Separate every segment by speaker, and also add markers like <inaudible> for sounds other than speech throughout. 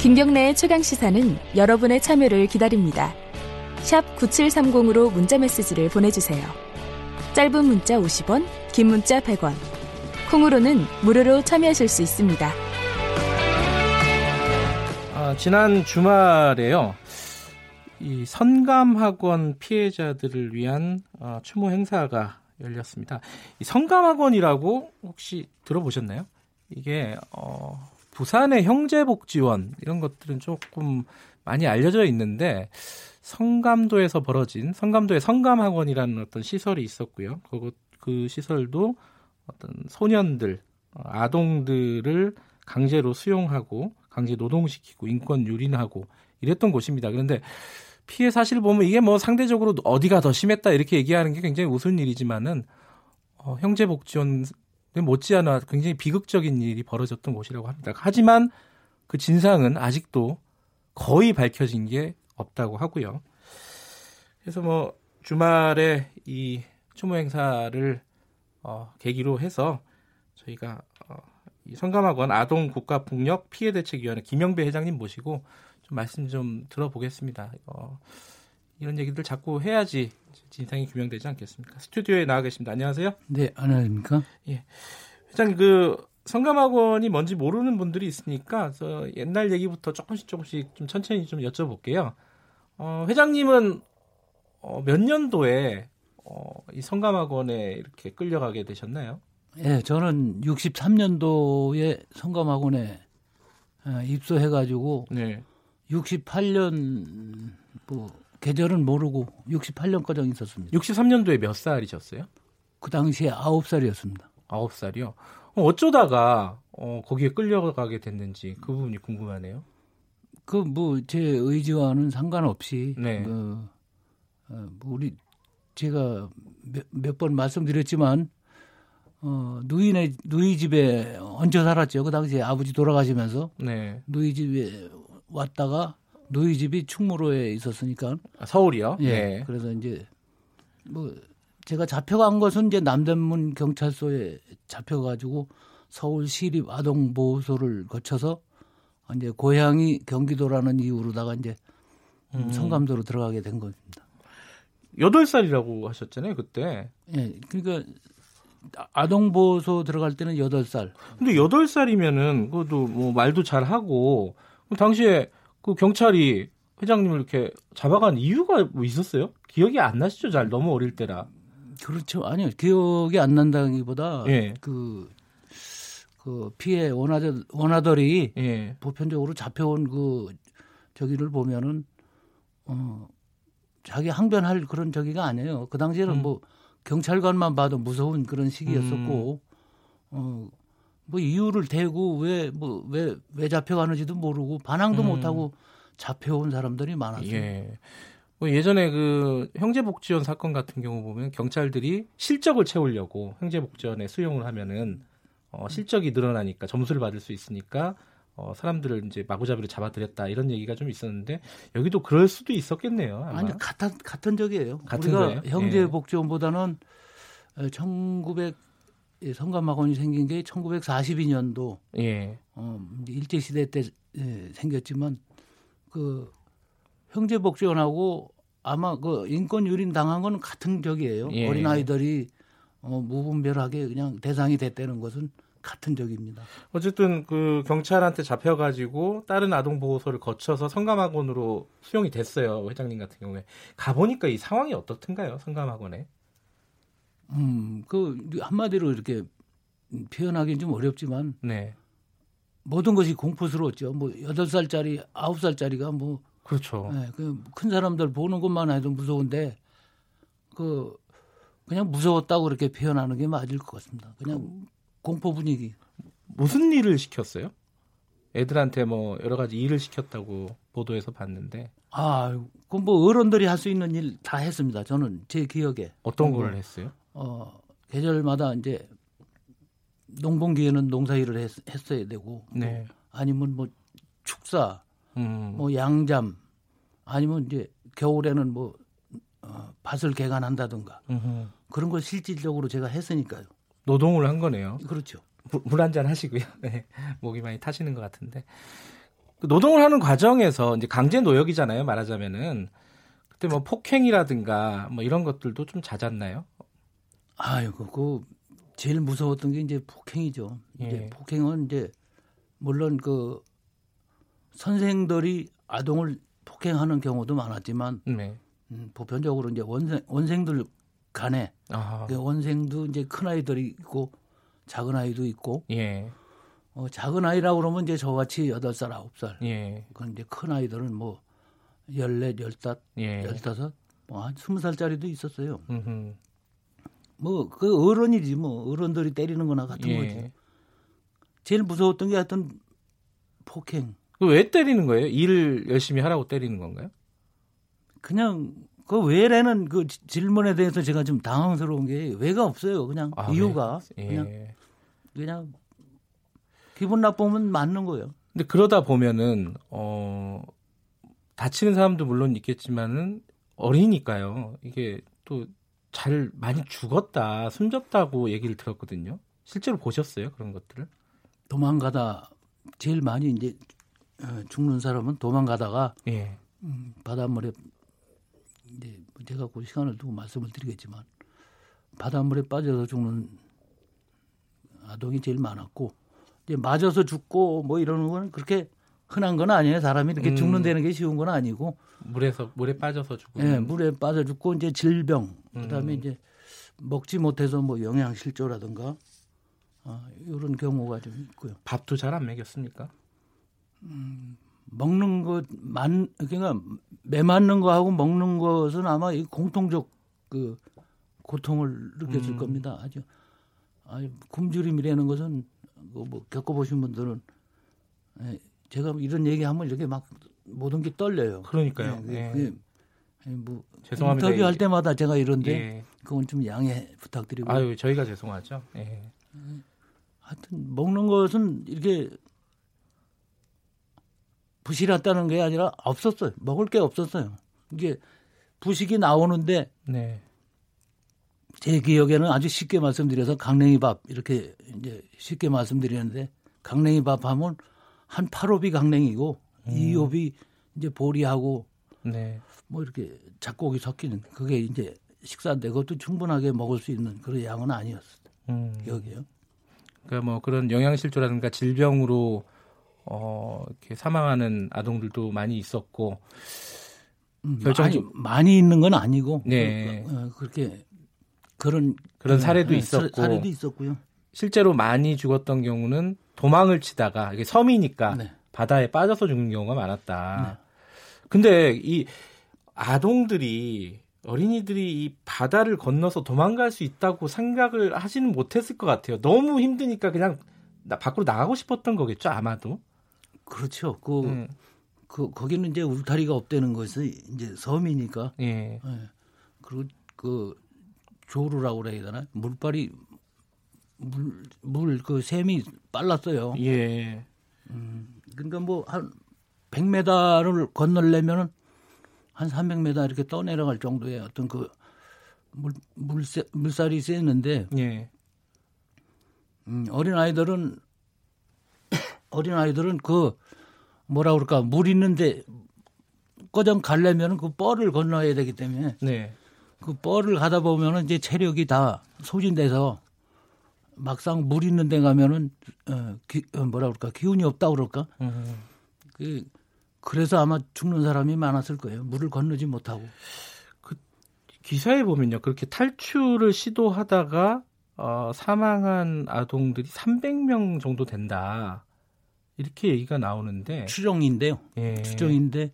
Speaker 1: 김경래의 최강 시사는 여러분의 참여를 기다립니다. 샵 9730으로 문자 메시지를 보내주세요. 짧은 문자 50원, 긴 문자 100원. 콩으로는 무료로 참여하실 수 있습니다.
Speaker 2: 아, 지난 주말에요. 이 선감학원 피해자들을 위한 어, 추모 행사가 열렸습니다. 이 성감학원이라고 혹시 들어보셨나요? 이게 어, 부산의 형제복지원 이런 것들은 조금 많이 알려져 있는데 성감도에서 벌어진 성감도의 성감학원이라는 어떤 시설이 있었고요. 그것 그 시설도 어떤 소년들 어, 아동들을 강제로 수용하고 강제 노동시키고 인권 유린하고 이랬던 곳입니다. 그런데 피해 사실 보면 이게 뭐 상대적으로 어디가 더 심했다 이렇게 얘기하는 게 굉장히 우스운 일이지만은 어, 형제복지원 못지않아 굉장히 비극적인 일이 벌어졌던 곳이라고 합니다. 하지만 그 진상은 아직도 거의 밝혀진 게 없다고 하고요. 그래서 뭐 주말에 이 추모 행사를 어, 계기로 해서 저희가 어, 이 성감학원 아동 국가 폭력 피해 대책위원회 김영배 회장님 모시고 좀 말씀 좀 들어보겠습니다. 어, 이런 얘기들 자꾸 해야지 진상이 규명되지 않겠습니까? 스튜디오에 나와 계십니다. 안녕하세요.
Speaker 3: 네, 안녕하십니까?
Speaker 2: 예. 회장님 그 성감학원이 뭔지 모르는 분들이 있으니까 저 옛날 얘기부터 조금씩 조금씩 좀 천천히 좀 여쭤볼게요. 어, 회장님은 어, 몇 년도에 어, 이 성감학원에 이렇게 끌려가게 되셨나요?
Speaker 3: 예, 저는 63년도에 성감학원에 어, 입소해가지고 네. 68년 뭐 계절은 모르고 68년까지 있었습니다.
Speaker 2: 63년도에 몇 살이셨어요?
Speaker 3: 그 당시에 9살이었습니다.
Speaker 2: 9살이요? 어쩌다가 어, 거기에 끌려가게 됐는지 그 부분이 궁금하네요.
Speaker 3: 그 뭐 제 의지와는 상관없이 네. 그, 어, 뭐 우리 제가 몇번 말씀드렸지만 어, 누이네 누이 집에 얹혀 살았죠. 그 당시에 아버지 돌아가시면서 네. 누이 집에 왔다가 누이 집이 충무로에 있었으니까
Speaker 2: 아, 서울이요?
Speaker 3: 예. 네. 그래서 이제 뭐 제가 잡혀간 것은 이제 남대문 경찰서에 잡혀가지고 서울 시립 아동 보호소를 거쳐서 이제 고향이 경기도라는 이유로다가 이제 음. 성감도로 들어가게 된 겁니다.
Speaker 2: 여덟 살이라고 하셨잖아요, 그때.
Speaker 3: 예, 그러니까 아동 보호소 들어갈 때는 여덟 살.
Speaker 2: 근데 여덟 살이면은 그것도 뭐 말도 잘 하고 당시에 그 경찰이 회장님을 이렇게 잡아간 이유가 뭐 있었어요? 기억이 안 나시죠? 잘 너무 어릴 때라.
Speaker 3: 그렇죠. 아니요. 기억이 안 난다기보다 예. 그, 그 피해 원하들, 원하들이 예. 보편적으로 잡혀온 그 저기를 보면은 어 자기 항변할 그런 저기가 아니에요. 그 당시에는 음. 뭐 경찰관만 봐도 무서운 그런 시기였었고 음. 어 뭐 이유를 대고 왜 뭐 왜 왜 잡혀가는지도 모르고 반항도 음. 못하고 잡혀온 사람들이 많았어요. 예.
Speaker 2: 뭐 예전에 그 형제복지원 사건 같은 경우 보면 경찰들이 실적을 채우려고 형제복지원에 수용을 하면은 어, 실적이 늘어나니까 점수를 받을 수 있으니까 어, 사람들을 이제 마구잡이로 잡아들였다 이런 얘기가 좀 있었는데 여기도 그럴 수도 있었겠네요. 아마.
Speaker 3: 아니 같은 같은 적이에요. 같은 우리가 거예요? 형제복지원보다는 예. 1900 성감학원이 생긴 게 1942년도 예. 어, 일제 시대 때 예, 생겼지만 그 형제 복지원하고 아마 그 인권 유린 당한 건 같은 적이에요. 예. 어린 아이들이 어, 무분별하게 그냥 대상이 됐다는 것은 같은 적입니다.
Speaker 2: 어쨌든 그 경찰한테 잡혀가지고 다른 아동보호소를 거쳐서 성감학원으로 수용이 됐어요. 회장님 같은 경우에 가보니까 이 상황이 어떻든가요? 성감학원에?
Speaker 3: 음, 그 한마디로 이렇게 표현하기는 좀 어렵지만 네. 모든 것이 공포스러웠죠. 뭐 여덟 살짜리 아홉 살짜리가 뭐
Speaker 2: 그렇죠.
Speaker 3: 네, 그큰 사람들 보는 것만 해도 무서운데 그 그냥 무서웠다고 그렇게 표현하는 게 맞을 것 같습니다. 그냥 공포 분위기.
Speaker 2: 무슨 일을 시켰어요? 애들한테 뭐 여러 가지 일을 시켰다고 보도에서 봤는데.
Speaker 3: 아, 그뭐 어른들이 할 수 있는 일 다 했습니다. 저는 제 기억에.
Speaker 2: 어떤 걸 했어요?
Speaker 3: 어, 계절마다 이제 농번기에는 농사일을 했, 어야 되고. 네. 아니면 뭐 축사, 음. 뭐 양잠 아니면 이제 겨울에는 뭐 어, 밭을 개간한다든가 음흠. 그런 걸 실질적으로 제가 했으니까요.
Speaker 2: 노동을 한 거네요.
Speaker 3: 그렇죠.
Speaker 2: 물 한 잔 하시고요. 네. 목이 많이 타시는 것 같은데. 그 노동을 하는 과정에서 이제 강제 노역이잖아요. 말하자면은 그때 뭐 폭행이라든가 뭐 이런 것들도 좀 잦았나요?
Speaker 3: 아이고 그 제일 무서웠던 게 이제 폭행이죠. 예. 이제 폭행은 이제 물론 그 선생들이 아동을 폭행하는 경우도 많았지만 네. 음, 보편적으로 이제 원생 원생들 간에 그 원생도 이제 큰 아이들이 있고 작은 아이도 있고 예. 어, 작은 아이라고 그러면 이제 저같이 여덟 살 아홉 살 예. 그건 이제 큰 아이들은 뭐 열넷 열다 예. 열다섯 뭐한 스무 살짜리도 있었어요. 뭐 그 어른이지 뭐 어른들이 때리는 거나 같은 예. 거지. 제일 무서웠던 게 하여튼 폭행.
Speaker 2: 왜 때리는 거예요? 일을 열심히 하라고 때리는 건가요?
Speaker 3: 그냥 그 왜라는 그 질문에 대해서 제가 좀 당황스러운 게 왜가 없어요. 그냥 아, 이유가 네. 그냥 예. 그냥 기분 나쁘면 맞는 거예요.
Speaker 2: 근데 그러다 보면은 어 다치는 사람도 물론 있겠지만은 어리니까요. 이게 또 잘 많이 죽었다, 숨졌다고 얘기를 들었거든요. 실제로 보셨어요 그런 것들을?
Speaker 3: 도망가다 제일 많이 이제 어, 죽는 사람은 도망가다가 예. 음, 바닷물에 이제 제가 그 시간을 두고 말씀을 드리겠지만 바닷물에 빠져서 죽는 아동이 제일 많았고 이제 맞아서 죽고 뭐 이러는 건 그렇게 흔한 건 아니에요. 사람이 이렇게 음. 죽는다는 게 쉬운 건 아니고
Speaker 2: 물에서 물에 빠져서 죽고
Speaker 3: 예, 네, 물에 빠져 죽고 이제 질병 그다음에 음. 이제 먹지 못해서 뭐 영양실조라든가 어, 이런 경우가 좀 있고요.
Speaker 2: 밥도 잘 안 먹였습니까?
Speaker 3: 음, 먹는 것만 그러니까 매 맞는 거하고 먹는 것은 아마 이 공통적 그 고통을 느꼈을 음. 겁니다. 아주 아주 굶주림이라는 것은 뭐 겪어보신 분들은 예, 제가 이런 얘기하면 이렇게 막 모든 게 떨려요.
Speaker 2: 그러니까요. 예, 예.
Speaker 3: 예. 뭐 죄송합니다. 인터뷰할 때마다 제가 이런데 예. 그건 좀 양해 부탁드리고.
Speaker 2: 아유 저희가 죄송하죠. 예.
Speaker 3: 예. 하여튼 먹는 것은 이렇게 부실했다는 게 아니라 없었어요. 먹을 게 없었어요. 이게 부식이 나오는데 네. 제 기억에는 아주 쉽게 말씀드려서 강냉이 밥 이렇게 이제 쉽게 말씀드리는데 강냉이 밥 하면 한 8홉이 강냉이고 음. 2홉이 이제 보리하고 네. 뭐 이렇게 작곡이 섞이는 그게 이제 식사인데 그것도 충분하게 먹을 수 있는 그런 양은 아니었어요. 음. 기억이요.
Speaker 2: 그러니까 뭐 그런 영양실조라든가 질병으로 어, 이렇게 사망하는 아동들도 많이 있었고
Speaker 3: 음, 결정적 많이, 많이 있는 건 아니고 네. 그, 어, 그렇게 그런
Speaker 2: 그런 사례도 네, 있었고
Speaker 3: 사례도 있었고요.
Speaker 2: 실제로 많이 죽었던 경우는 도망을 치다가 이게 섬이니까 네. 바다에 빠져서 죽는 경우가 많았다. 네. 근데 이 아동들이 어린이들이 이 바다를 건너서 도망갈 수 있다고 생각을 하지는 못했을 것 같아요. 너무 힘드니까 그냥 나 밖으로 나가고 싶었던 거겠죠, 아마도.
Speaker 3: 그렇죠. 그, 음. 그 거기는 이제 울타리가 없다는 것이 이제 섬이니까. 예. 예. 그리고 그 조루라고 그래야 되나? 물빨이 물 물 그 샘이 빨랐어요. 예. 음, 그러니까 뭐 한 100m를 건널려면은 한 300m 이렇게 떠내려갈 정도의 어떤 그 물, 물세, 물살이 셌는데 예. 음, 어린 아이들은 <coughs> 어린 아이들은 그 뭐라 그럴까 물 있는데 꺼정 가려면 그 뻘을 건너야 되기 때문에 네. 그 뻘을 가다 보면은 이제 체력이 다 소진돼서 막상 물 있는 데 가면은 어, 기, 어, 뭐라 그럴까 기운이 없다 그럴까 음. 그 그래서 아마 죽는 사람이 많았을 거예요 물을 건너지 못하고
Speaker 2: 그 기사에 보면요 그렇게 탈출을 시도하다가 어, 사망한 아동들이 300명 정도 된다. 이렇게 얘기가 나오는데
Speaker 3: 추정인데요. 예. 추정인데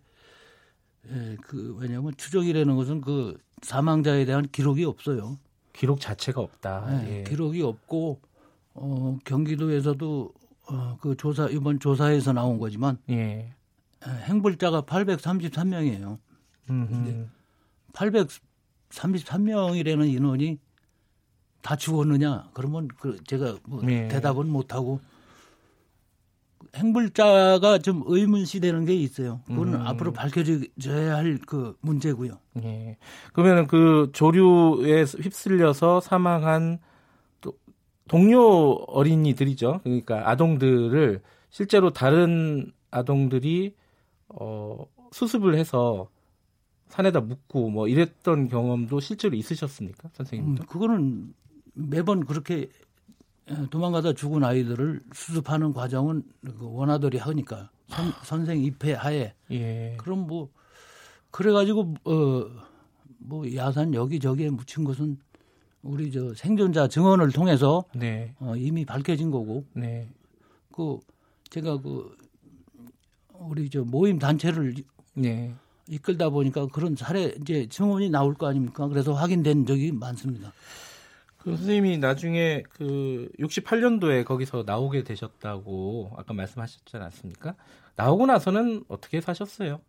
Speaker 3: 예, 그 왜냐하면 추정이라는 것은 그 사망자에 대한 기록이 없어요.
Speaker 2: 기록 자체가 없다.
Speaker 3: 예, 예. 기록이 없고 어, 경기도에서도 어, 그 조사 이번 조사에서 나온 거지만 예. 예 행불자가 833명이에요. 833명이라는 인원이 다 죽었느냐? 그러면 그 제가 뭐 네. 대답은 못 하고 행불자가 좀 의문시 되는 게 있어요. 그건 음. 앞으로 밝혀져야 할 그 문제고요.
Speaker 2: 예. 그러면은 그 조류에 휩쓸려서 사망한 또 동료 어린이들이죠. 그러니까 아동들을 실제로 다른 아동들이 어, 수습을 해서 산에다 묻고 뭐 이랬던 경험도 실제로 있으셨습니까, 선생님도? 음,
Speaker 3: 그거는 매번 그렇게 도망가다 죽은 아이들을 수습하는 과정은 그 원아들이 하니까 선, 선생 입회 하에 예. 그럼 뭐 그래가지고 어뭐 야산 여기 저기에 묻힌 것은 우리 저 생존자 증언을 통해서 네. 어, 이미 밝혀진 거고 네. 그 제가 그 우리 저 모임 단체를 네. 이끌다 보니까 그런 사례 이제 증언이 나올 거 아닙니까? 그래서 확인된 적이 많습니다.
Speaker 2: 그 선생님이 나중에 그 68년도에 거기서 나오게 되셨다고 아까 말씀하셨지 않았습니까? 나오고 나서는 어떻게 사셨어요?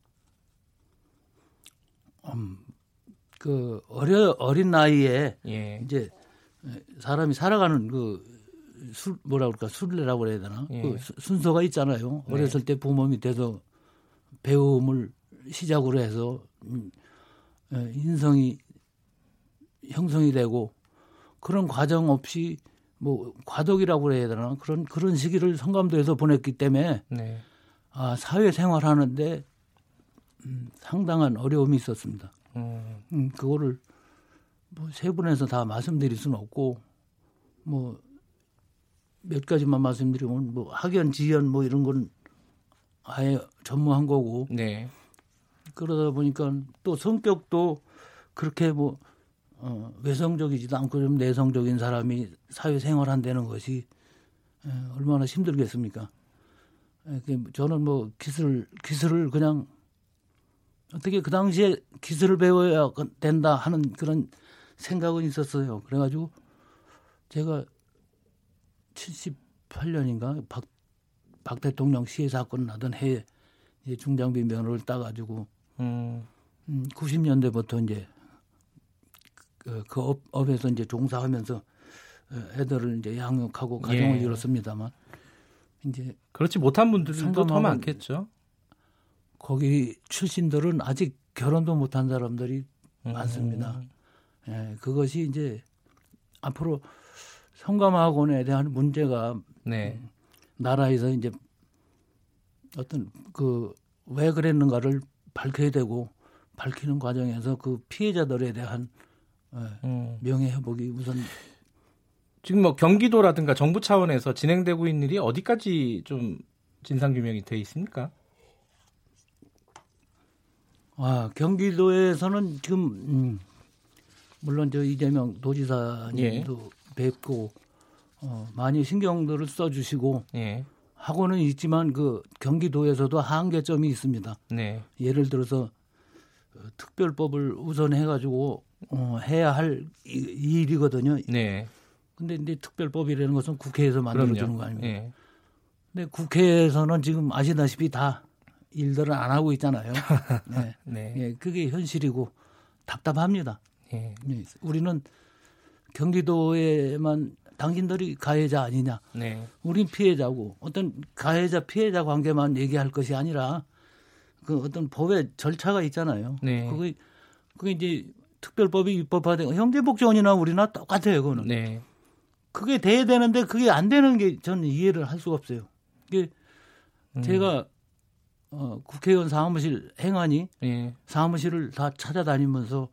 Speaker 3: 음, 그 어려 어린 나이에 예. 이제 사람이 살아가는 그 술 뭐라 그럴까 술래라고 그래야 되나 예. 그 순서가 있잖아요. 네. 어렸을 때 부모 밑에서 배움을 시작으로 해서 음, 인성이 형성이 되고 그런 과정 없이 뭐 과도기라고 그래야 되나 그런 그런 시기를 성감도에서 보냈기 때문에 네. 아 사회 생활하는데 음, 상당한 어려움이 있었습니다. 음. 음 그거를 뭐 세 분에서 다 말씀드릴 수는 없고 뭐 몇 가지만 말씀드리면 뭐 학연 지연 뭐 이런 건 아예 전무한 거고 네. 그러다 보니까 또 성격도 그렇게 뭐 어, 외성적이지도 않고 좀 내성적인 사람이 사회 생활 한다는 것이 에, 얼마나 힘들겠습니까? 에, 저는 뭐 기술 기술을 그냥 어떻게 그 당시에 기술을 배워야 된다 하는 그런 생각은 있었어요. 그래가지고 제가 78년인가 박, 박 대통령 시해 사건 나던 해에 중장비 면허를 따가지고 음. 음, 90년대부터 이제 그, 그 업, 업에서 이제 종사하면서 애들을 이제 양육하고 가정을 예. 이뤘습니다만
Speaker 2: 이제 그렇지 못한 분들도 더 많겠죠.
Speaker 3: 거기 출신들은 아직 결혼도 못한 사람들이 음. 많습니다. 예, 그것이 이제 앞으로 성감학원에 대한 문제가 네. 음, 나라에서 이제 어떤 그 왜 그랬는가를 밝혀야 되고 밝히는 과정에서 그 피해자들에 대한 음. 명예 회복이 우선
Speaker 2: 지금 뭐 경기도라든가 정부 차원에서 진행되고 있는 일이 어디까지 좀 진상 규명이 돼 있습니까?
Speaker 3: 아 경기도에서는 지금 음, 물론 저 이재명 도지사님도 예. 뵙고 어, 많이 신경들을 써주시고 예. 하고는 있지만 그 경기도에서도 한계점이 있습니다. 네. 예를 들어서 어, 특별법을 우선해가지고 어, 해야 할 일이거든요. 네. 근데 이제 특별법이라는 것은 국회에서 만들어주는 거 아닙니까? 네. 근데 국회에서는 지금 아시다시피 다 일들을 안 하고 있잖아요. <laughs> 네. 네. 네. 그게 현실이고 답답합니다. 네. 네. 우리는 경기도에만 당신들이 가해자 아니냐. 네. 우린 피해자고 어떤 가해자 피해자 관계만 얘기할 것이 아니라 그 어떤 법의 절차가 있잖아요. 네. 그게 그게 이제 특별법이 입법화된 형제복지원이나 우리나 똑같아요, 그거는. 네. 그게 돼야 되는데 그게 안 되는 게 저는 이해를 할 수가 없어요. 이게 음. 제가 어, 국회의원 사무실 행안이 네. 사무실을 다 찾아다니면서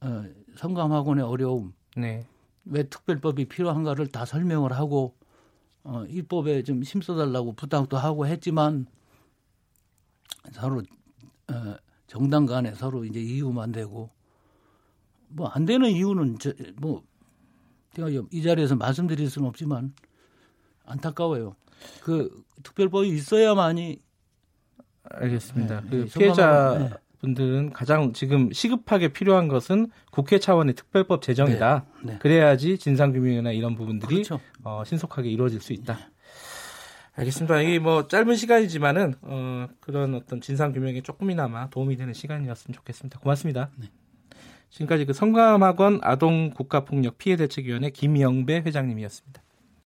Speaker 3: 어, 성감학원의 어려움, 네. 왜 특별법이 필요한가를 다 설명을 하고 어, 입법에 좀 힘써달라고 부탁도 하고 했지만 서로 어, 정당 간에 서로 이제 이유만 되고 뭐 안 되는 이유는 저, 뭐 제가 이 자리에서 말씀드릴 수는 없지만 안타까워요. 그 특별법이 있어야만이
Speaker 2: 알겠습니다. 네, 그 네, 피해자 네. 분들은 가장 지금 시급하게 필요한 것은 국회 차원의 특별법 제정이다. 네, 네. 그래야지 진상 규명이나 이런 부분들이 그렇죠. 어, 신속하게 이루어질 수 있다. 알겠습니다. 이게 뭐 짧은 시간이지만은 어, 그런 어떤 진상 규명에 조금이나마 도움이 되는 시간이었으면 좋겠습니다. 고맙습니다. 네. 지금까지 그 성감학원 아동국가폭력 피해대책위원회 김영배 회장님이었습니다.